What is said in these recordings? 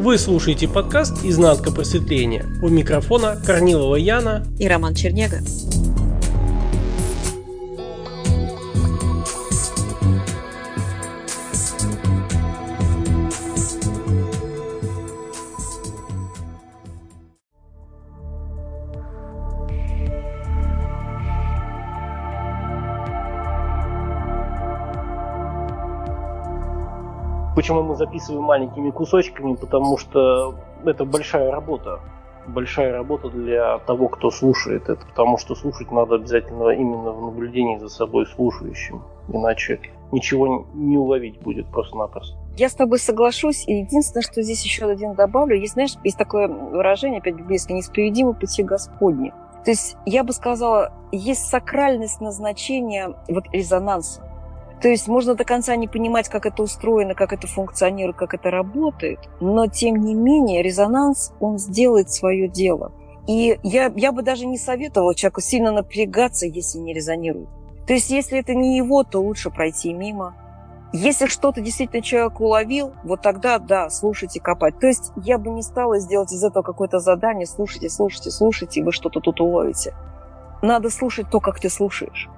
Вы слушаете подкаст «Изнанка просветления». У микрофона Корнилова Яна и Роман Чернега. Почему мы записываем маленькими кусочками? Потому что это большая работа. Большая работа для того, кто слушает это. Потому что слушать надо обязательно именно в наблюдении за собой слушающим. Иначе ничего не уловить будет просто-напросто. Я с тобой соглашусь. И единственное, что здесь еще один добавлю. Есть, знаешь, есть такое выражение, опять библейское, «несправедливы пути Господни». То есть я бы сказала, есть сакральность назначения вот резонанса. То есть можно до конца не понимать, как это устроено, как это функционирует, как это работает, но тем не менее резонанс, он сделает свое дело. И я, я бы даже не советовала человеку сильно напрягаться, если не резонирует. То есть если это не его, то лучше пройти мимо. Если что-то действительно человек уловил, вот тогда, да, слушайте, копать. То есть я бы не стала сделать из этого какое-то задание, слушайте, слушайте, слушайте, и вы что-то тут уловите. Надо слушать то, как ты слушаешь.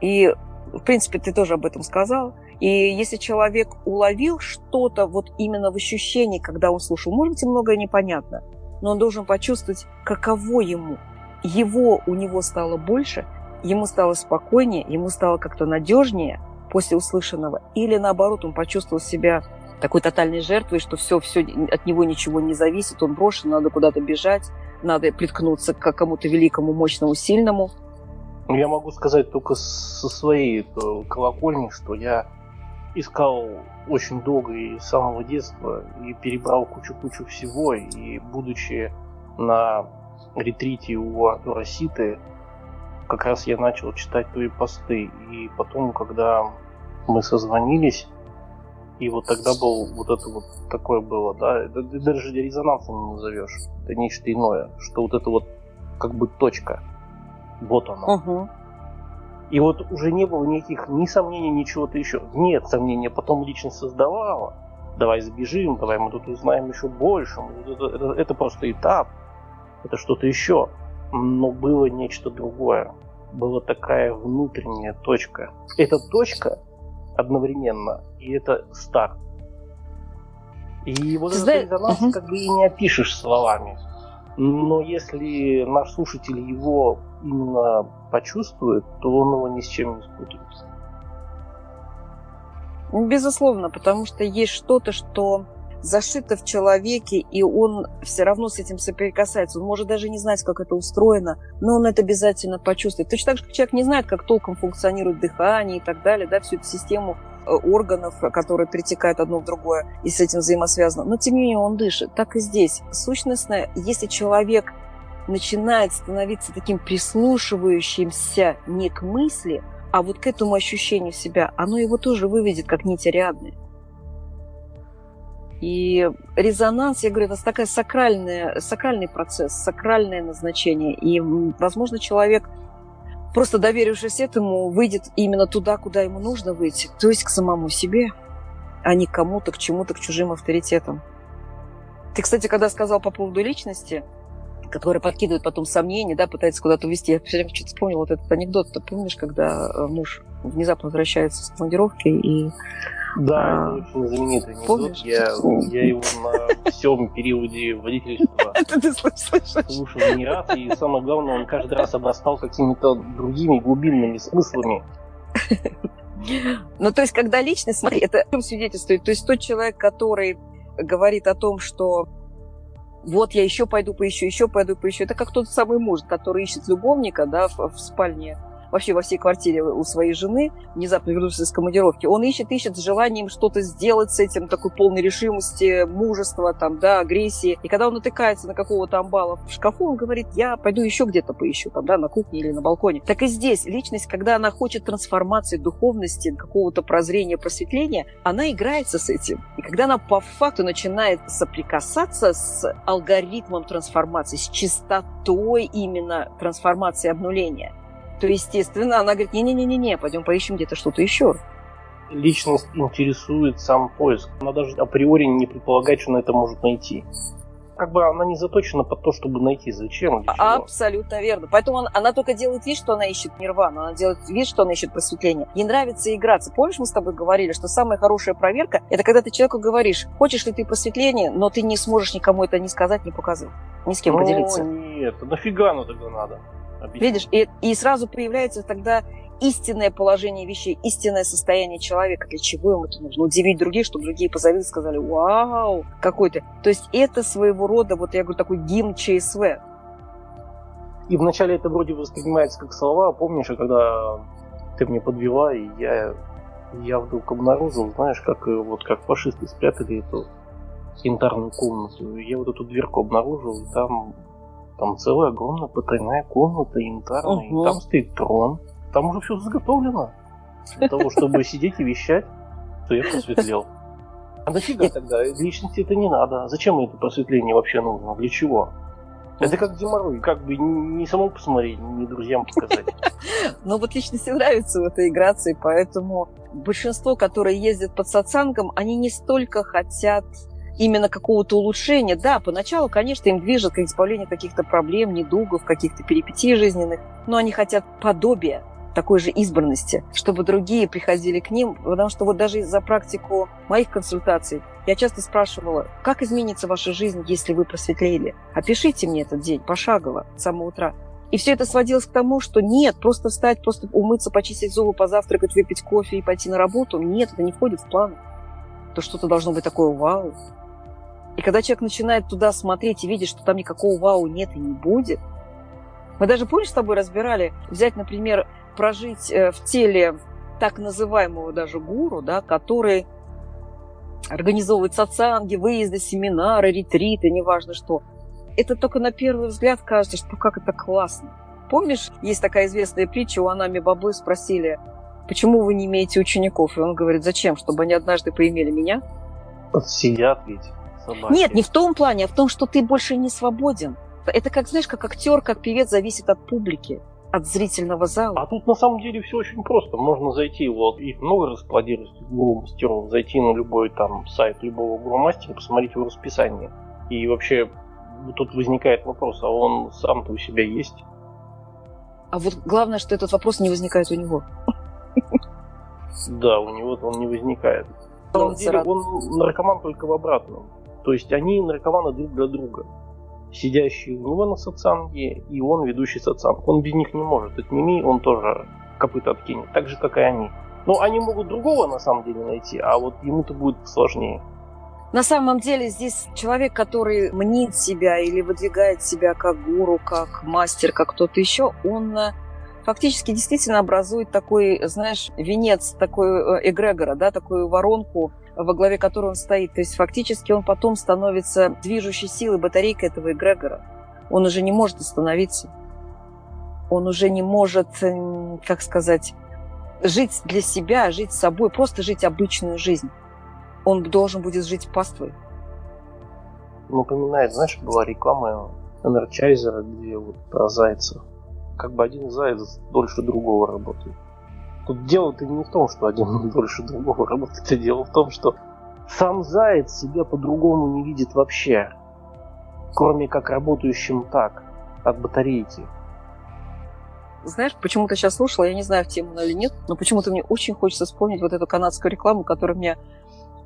И в принципе, ты тоже об этом сказал. И если человек уловил что-то вот именно в ощущении, когда он слушал, может быть, многое непонятно, но он должен почувствовать, каково ему. Его у него стало больше, ему стало спокойнее, ему стало как-то надежнее после услышанного. Или наоборот, он почувствовал себя такой тотальной жертвой, что все, все от него ничего не зависит, он брошен, надо куда-то бежать, надо приткнуться к кому-то великому, мощному, сильному – я могу сказать только со своей э, колокольни, что я искал очень долго и с самого детства и перебрал кучу-кучу всего. И будучи на ретрите у Артура Ситы, как раз я начал читать твои посты. И потом, когда мы созвонились, и вот тогда был вот это вот такое было, да, это даже резонансом не назовешь, это нечто иное, что вот это вот как бы точка – вот оно. Угу. И вот уже не было никаких ни сомнений, ни чего-то еще. Нет сомнения, потом личность создавала. Давай сбежим, давай мы тут узнаем еще больше. Это, это, это просто этап. Это что-то еще. Но было нечто другое. Была такая внутренняя точка. Эта точка одновременно, и это старт. И вот этот резонанс угу. как бы и не опишешь словами. Но если наш слушатель его именно почувствует, то он его ни с чем не спутает. Безусловно, потому что есть что-то, что зашито в человеке, и он все равно с этим соприкасается. Он может даже не знать, как это устроено, но он это обязательно почувствует. Точно так же, как человек не знает, как толком функционирует дыхание и так далее, да, всю эту систему органов, которые перетекают одно в другое и с этим взаимосвязано. Но тем не менее он дышит. Так и здесь. Сущностно, если человек начинает становиться таким прислушивающимся не к мысли, а вот к этому ощущению себя, оно его тоже выведет как нить Ариадны. И резонанс, я говорю, это такая сакральная, сакральный процесс, сакральное назначение. И, возможно, человек, просто доверившись этому, выйдет именно туда, куда ему нужно выйти, то есть к самому себе, а не к кому-то, к чему-то, к чужим авторитетам. Ты, кстати, когда сказал по поводу личности, который подкидывает потом сомнения, да, пытается куда-то увести. Я все время что-то вспомнил вот этот анекдот. Ты помнишь, когда э, муж внезапно возвращается с командировки и да, а, это очень знаменитый анекдот. Я, я его на всем периоде водительства это ты слушал не раз. И самое главное, он каждый раз обрастал какими-то другими глубинными смыслами. Ну, то есть, когда личность, смотри, это свидетельствует. То есть, тот человек, который говорит о том, что вот я еще пойду поищу, еще пойду поищу. Это как тот самый муж, который ищет любовника да, в, в спальне вообще во всей квартире у своей жены, внезапно вернувшись из командировки, он ищет, ищет с желанием что-то сделать с этим, такой полной решимости, мужества, там, да, агрессии. И когда он натыкается на какого-то амбала в шкафу, он говорит, я пойду еще где-то поищу, там, да, на кухне или на балконе. Так и здесь личность, когда она хочет трансформации духовности, какого-то прозрения, просветления, она играется с этим. И когда она по факту начинает соприкасаться с алгоритмом трансформации, с чистотой именно трансформации обнуления, то, естественно, она говорит, не-не-не-не, пойдем поищем где-то что-то еще. личность интересует сам поиск. Она даже априори не предполагает, что на это может найти как бы она не заточена под то, чтобы найти. Зачем? Абсолютно верно. Поэтому он, она только делает вид, что она ищет нирвану, она делает вид, что она ищет просветление. Ей нравится играться. Помнишь, мы с тобой говорили, что самая хорошая проверка – это когда ты человеку говоришь, хочешь ли ты просветление, но ты не сможешь никому это не сказать, не показать, ни с кем ну, поделиться. нет, нафига оно тогда надо? Объяснить. Видишь, и, и сразу появляется тогда истинное положение вещей, истинное состояние человека, для чего ему это нужно. Удивить других, чтобы другие позавидовали и сказали, вау, какой-то. То есть это своего рода, вот я говорю, такой гимн ЧСВ. И вначале это вроде воспринимается как слова, помнишь, когда ты мне подвела, и я, я вдруг обнаружил, знаешь, как вот как фашисты спрятали эту янтарную комнату. Я вот эту дверку обнаружил, и там, там целая огромная потайная комната янтарная, угу. и там стоит трон там уже все заготовлено. Для того, чтобы сидеть и вещать, что я просветлел. А нафига тогда? Личности это не надо. Зачем это просветление вообще нужно? Для чего? Это как геморрой, как бы не самому посмотреть, не друзьям показать. Но вот личности нравится в этой играться, и поэтому большинство, которые ездят под сатсангом, они не столько хотят именно какого-то улучшения. Да, поначалу, конечно, им движет к избавлению каких-то проблем, недугов, каких-то перипетий жизненных, но они хотят подобия, такой же избранности, чтобы другие приходили к ним, потому что вот даже за практику моих консультаций я часто спрашивала, как изменится ваша жизнь, если вы просветлели? Опишите мне этот день пошагово с самого утра. И все это сводилось к тому, что нет, просто встать, просто умыться, почистить зубы, позавтракать, выпить кофе и пойти на работу. Нет, это не входит в план. То что-то должно быть такое вау. И когда человек начинает туда смотреть и видит, что там никакого вау нет и не будет, мы даже, помнишь, с тобой разбирали, взять, например, прожить э, в теле так называемого даже гуру, да, который организовывает сатсанги, выезды, семинары, ретриты, неважно что. Это только на первый взгляд кажется, что как это классно. Помнишь, есть такая известная притча, у Анами Бабы спросили, почему вы не имеете учеников? И он говорит, зачем? Чтобы они однажды поимели меня? Сидят ведь собаки. Нет, не в том плане, а в том, что ты больше не свободен. Это как, знаешь, как актер, как певец зависит от публики от зрительного зала. А тут на самом деле все очень просто. Можно зайти, вот, их много расплодилось гуру мастеров, зайти на любой там сайт любого гуру мастера, посмотреть его расписание. И вообще тут возникает вопрос, а он сам-то у себя есть? А вот главное, что этот вопрос не возникает у него. Да, у него он не возникает. На самом деле он наркоман только в обратном. То есть они наркоманы друг для друга сидящий у него на сатсанге, и он ведущий сатсанг. Он без них не может. От ними он тоже копыта откинет, так же, как и они. Но они могут другого на самом деле найти, а вот ему-то будет сложнее. На самом деле здесь человек, который мнит себя или выдвигает себя как гуру, как мастер, как кто-то еще, он э, фактически действительно образует такой, знаешь, венец, такой э, эгрегора, да, такую воронку во главе которой он стоит. То есть фактически он потом становится движущей силой, батарейкой этого эгрегора. Он уже не может остановиться. Он уже не может, как сказать, жить для себя, жить с собой, просто жить обычную жизнь. Он должен будет жить паствой. Напоминает, знаешь, была реклама Энерчайзера, где вот про зайца. Как бы один заяц дольше другого работает. Тут дело-то не в том, что один дольше другого работает, а дело в том, что сам заяц себя по-другому не видит вообще, кроме как работающим так, от батарейки. Знаешь, почему-то сейчас слушала, я не знаю, в тему она или нет, но почему-то мне очень хочется вспомнить вот эту канадскую рекламу, которая меня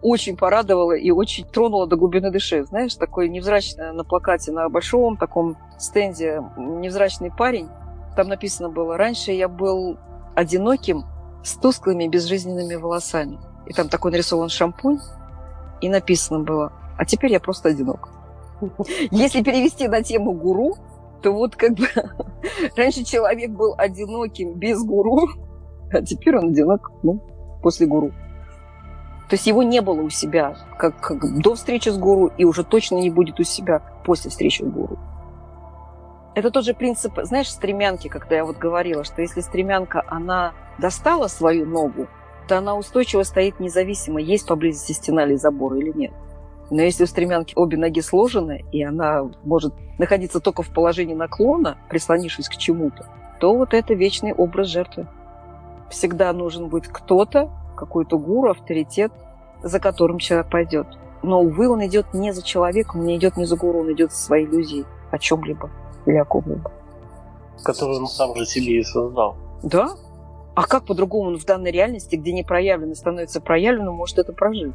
очень порадовала и очень тронула до глубины души. Знаешь, такой невзрачный на плакате, на большом таком стенде невзрачный парень. Там написано было, раньше я был одиноким с тусклыми безжизненными волосами. И там такой нарисован шампунь, и написано было, а теперь я просто одинок. Если перевести на тему гуру, то вот как бы раньше человек был одиноким без гуру, а теперь он одинок ну, после гуру. То есть его не было у себя как, как до встречи с гуру, и уже точно не будет у себя после встречи с гуру. Это тот же принцип, знаешь, стремянки, когда я вот говорила, что если стремянка, она достала свою ногу, то она устойчиво стоит независимо, есть поблизости стена или забор или нет. Но если у стремянки обе ноги сложены, и она может находиться только в положении наклона, прислонившись к чему-то, то вот это вечный образ жертвы. Всегда нужен быть кто-то, какой-то гуру, авторитет, за которым человек пойдет. Но, увы, он идет не за человеком, не идет не за гуру, он идет за своей иллюзией о чем-либо ком-либо. Которую он сам же себе и создал. Да. А как по-другому он в данной реальности, где не проявлено становится проявленным, может это прожить?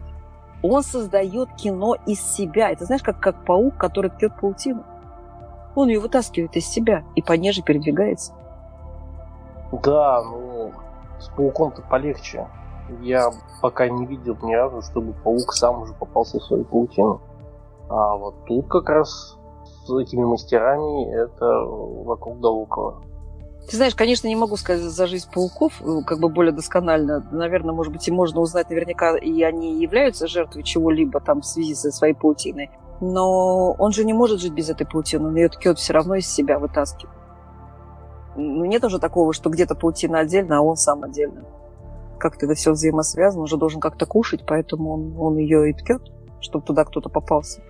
Он создает кино из себя. Это знаешь, как, как паук, который ткет паутину. Он ее вытаскивает из себя и по ней же передвигается. Да, ну, с пауком-то полегче. Я пока не видел ни разу, чтобы паук сам уже попался в свою паутину. А вот тут как раз с этими мастерами это вокруг да около. Ты знаешь, конечно, не могу сказать за жизнь пауков, э, как бы более досконально. Наверное, может быть, и можно узнать наверняка, и они являются жертвой чего-либо там в связи со своей паутиной. Но он же не может жить без этой паутины, он ее ткет все равно из себя вытаскивает. Ну, нет уже такого, что где-то паутина отдельно, а он сам отдельно. Как-то это все взаимосвязано, он же должен как-то кушать, поэтому он, он ее и ткет, чтобы туда кто-то попался.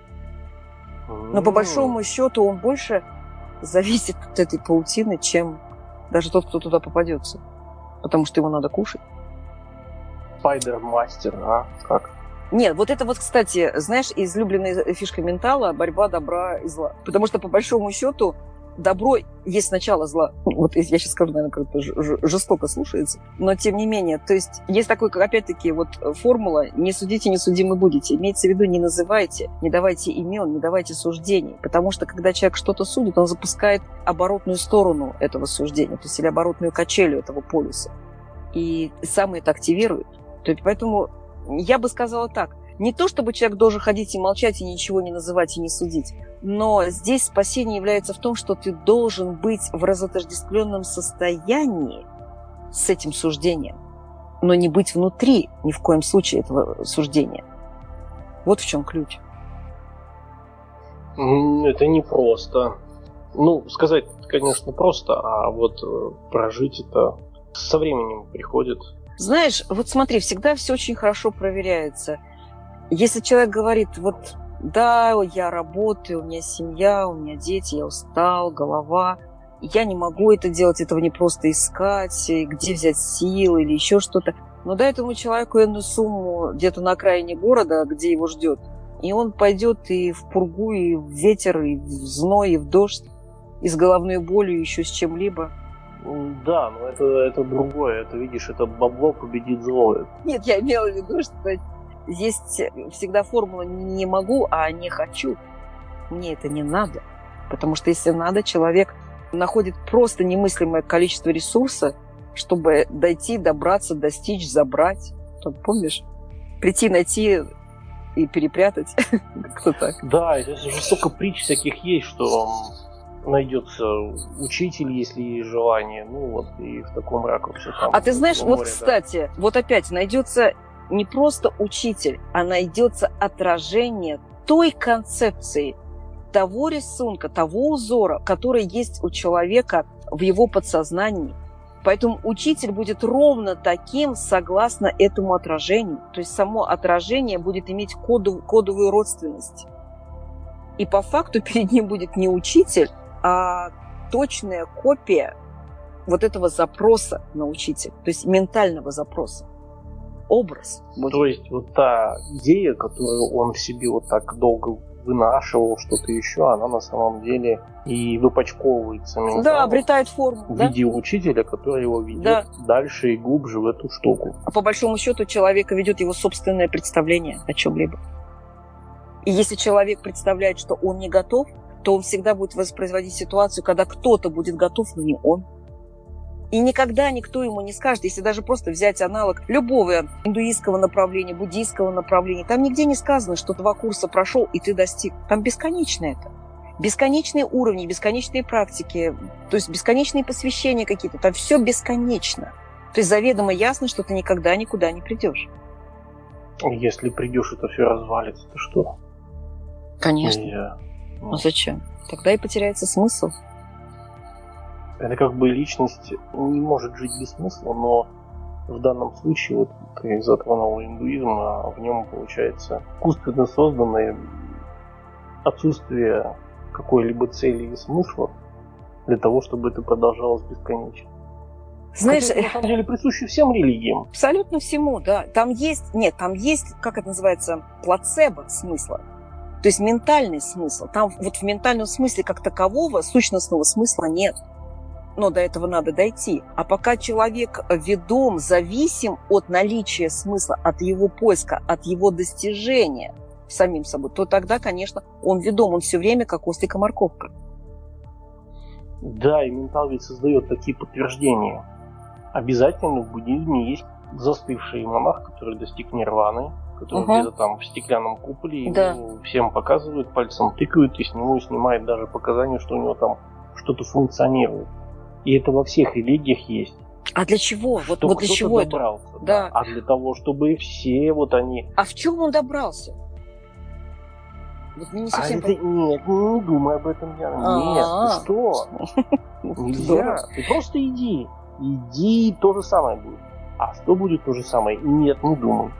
Но по большому счету он больше зависит от этой паутины, чем даже тот, кто туда попадется. Потому что его надо кушать. Спайдер-мастер, а? Как? Нет, вот это вот, кстати, знаешь, излюбленная фишка ментала – борьба добра и зла. Потому что, по большому счету, добро есть сначала зла. Вот я сейчас скажу, наверное, как-то жестоко слушается. Но тем не менее, то есть есть такой, опять-таки, вот формула «не судите, не судимы будете». Имеется в виду не называйте, не давайте имен, не давайте суждений. Потому что когда человек что-то судит, он запускает оборотную сторону этого суждения, то есть или оборотную качелю этого полюса. И сам это активирует. То есть, поэтому я бы сказала так. Не то, чтобы человек должен ходить и молчать, и ничего не называть, и не судить. Но здесь спасение является в том, что ты должен быть в разотождествленном состоянии с этим суждением, но не быть внутри ни в коем случае этого суждения. Вот в чем ключ. Это не просто. Ну, сказать, конечно, просто, а вот э, прожить это со временем приходит. Знаешь, вот смотри, всегда все очень хорошо проверяется. Если человек говорит, вот да, я работаю, у меня семья, у меня дети, я устал, голова. Я не могу это делать, этого не просто искать, где взять силы или еще что-то. Но дай этому человеку энную сумму где-то на окраине города, где его ждет. И он пойдет и в пургу, и в ветер, и в зной, и в дождь, и с головной болью, еще с чем-либо. Да, но это, это другое. Это, видишь, это бабло победит зло. Нет, я имела в виду, что есть всегда формула «не могу», а «не хочу». Мне это не надо. Потому что если надо, человек находит просто немыслимое количество ресурса, чтобы дойти, добраться, достичь, забрать. Помнишь? Прийти, найти и перепрятать. Кто так? Да, это же столько притч всяких есть, что найдется учитель, если есть желание. Ну вот, и в таком ракурсе. Там, а ты знаешь, море, вот, кстати, да. вот опять найдется не просто учитель, а найдется отражение той концепции, того рисунка, того узора, который есть у человека в его подсознании. Поэтому учитель будет ровно таким, согласно этому отражению. То есть само отражение будет иметь коду, кодовую родственность. И по факту перед ним будет не учитель, а точная копия вот этого запроса на учителя, то есть ментального запроса образ. Будет. То есть вот та идея, которую он в себе вот так долго вынашивал, что-то еще, она на самом деле и выпачковывается. Да, обретает форму. В да? виде учителя, который его ведет да. дальше и глубже в эту штуку. А по большому счету человека ведет его собственное представление о чем-либо. И если человек представляет, что он не готов, то он всегда будет воспроизводить ситуацию, когда кто-то будет готов, но не он. И никогда никто ему не скажет, если даже просто взять аналог любого индуистского направления, буддийского направления, там нигде не сказано, что два курса прошел и ты достиг. Там бесконечно это. Бесконечные уровни, бесконечные практики, то есть бесконечные посвящения какие-то. Там все бесконечно. То есть заведомо ясно, что ты никогда никуда не придешь. Если придешь, это все развалится, то что? Конечно. Я... Ну зачем? Тогда и потеряется смысл. Это как бы личность не может жить без смысла, но в данном случае, вот ты затронул индуизм, а в нем получается искусственно созданное отсутствие какой-либо цели и смысла для того, чтобы это продолжалось бесконечно. Знаешь, Хотя, на самом деле присуще всем религиям. Абсолютно всему, да. Там есть, нет, там есть, как это называется, плацебо смысла. То есть ментальный смысл. Там вот в ментальном смысле как такового сущностного смысла нет. Но до этого надо дойти. А пока человек ведом, зависим от наличия смысла, от его поиска, от его достижения самим собой, то тогда, конечно, он ведом, он все время как ослика морковка. Да, и ментал ведь создает такие подтверждения. Обязательно в буддизме есть застывший монах, который достиг нирваны, который угу. где-то там в стеклянном куполе, да. всем показывают, пальцем тыкают, и с него снимает даже показания, что у него там что-то функционирует. И это во всех религиях есть. А для чего? Вот, что вот для чего добрался, это? Да. да. А для того, чтобы все вот они. А в чем он добрался? Вот не совсем... А это, нет, не думай об этом, Яна. Нет, ты а. что? Нельзя. Ты просто иди. Иди, то же самое будет. А что будет то же самое? Нет, не думай.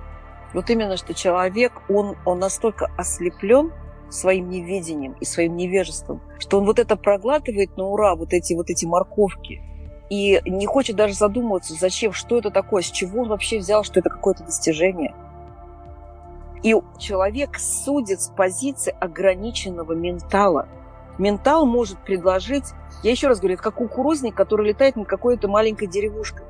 Вот именно, что человек, он, он настолько ослеплен своим неведением и своим невежеством, что он вот это проглатывает на ура, вот эти вот эти морковки, и не хочет даже задумываться, зачем, что это такое, с чего он вообще взял, что это какое-то достижение. И человек судит с позиции ограниченного ментала. Ментал может предложить, я еще раз говорю, это как кукурузник, который летает над какой-то маленькой деревушкой.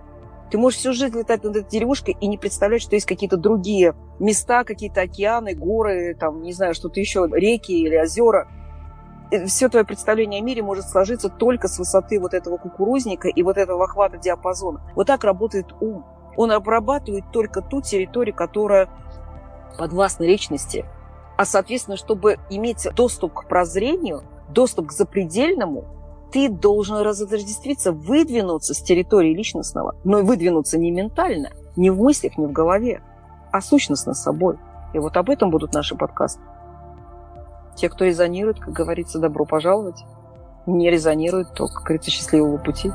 Ты можешь всю жизнь летать над этой деревушкой и не представлять, что есть какие-то другие места, какие-то океаны, горы, там, не знаю, что-то еще, реки или озера. И все твое представление о мире может сложиться только с высоты вот этого кукурузника и вот этого охвата диапазона. Вот так работает ум. Он обрабатывает только ту территорию, которая подвластна личности. А, соответственно, чтобы иметь доступ к прозрению, доступ к запредельному, ты должен разотождествиться, выдвинуться с территории личностного, но выдвинуться не ментально, не в мыслях, не в голове, а сущностно собой. И вот об этом будут наши подкасты. Те, кто резонирует, как говорится, добро пожаловать. Не резонирует, то, как говорится, счастливого пути.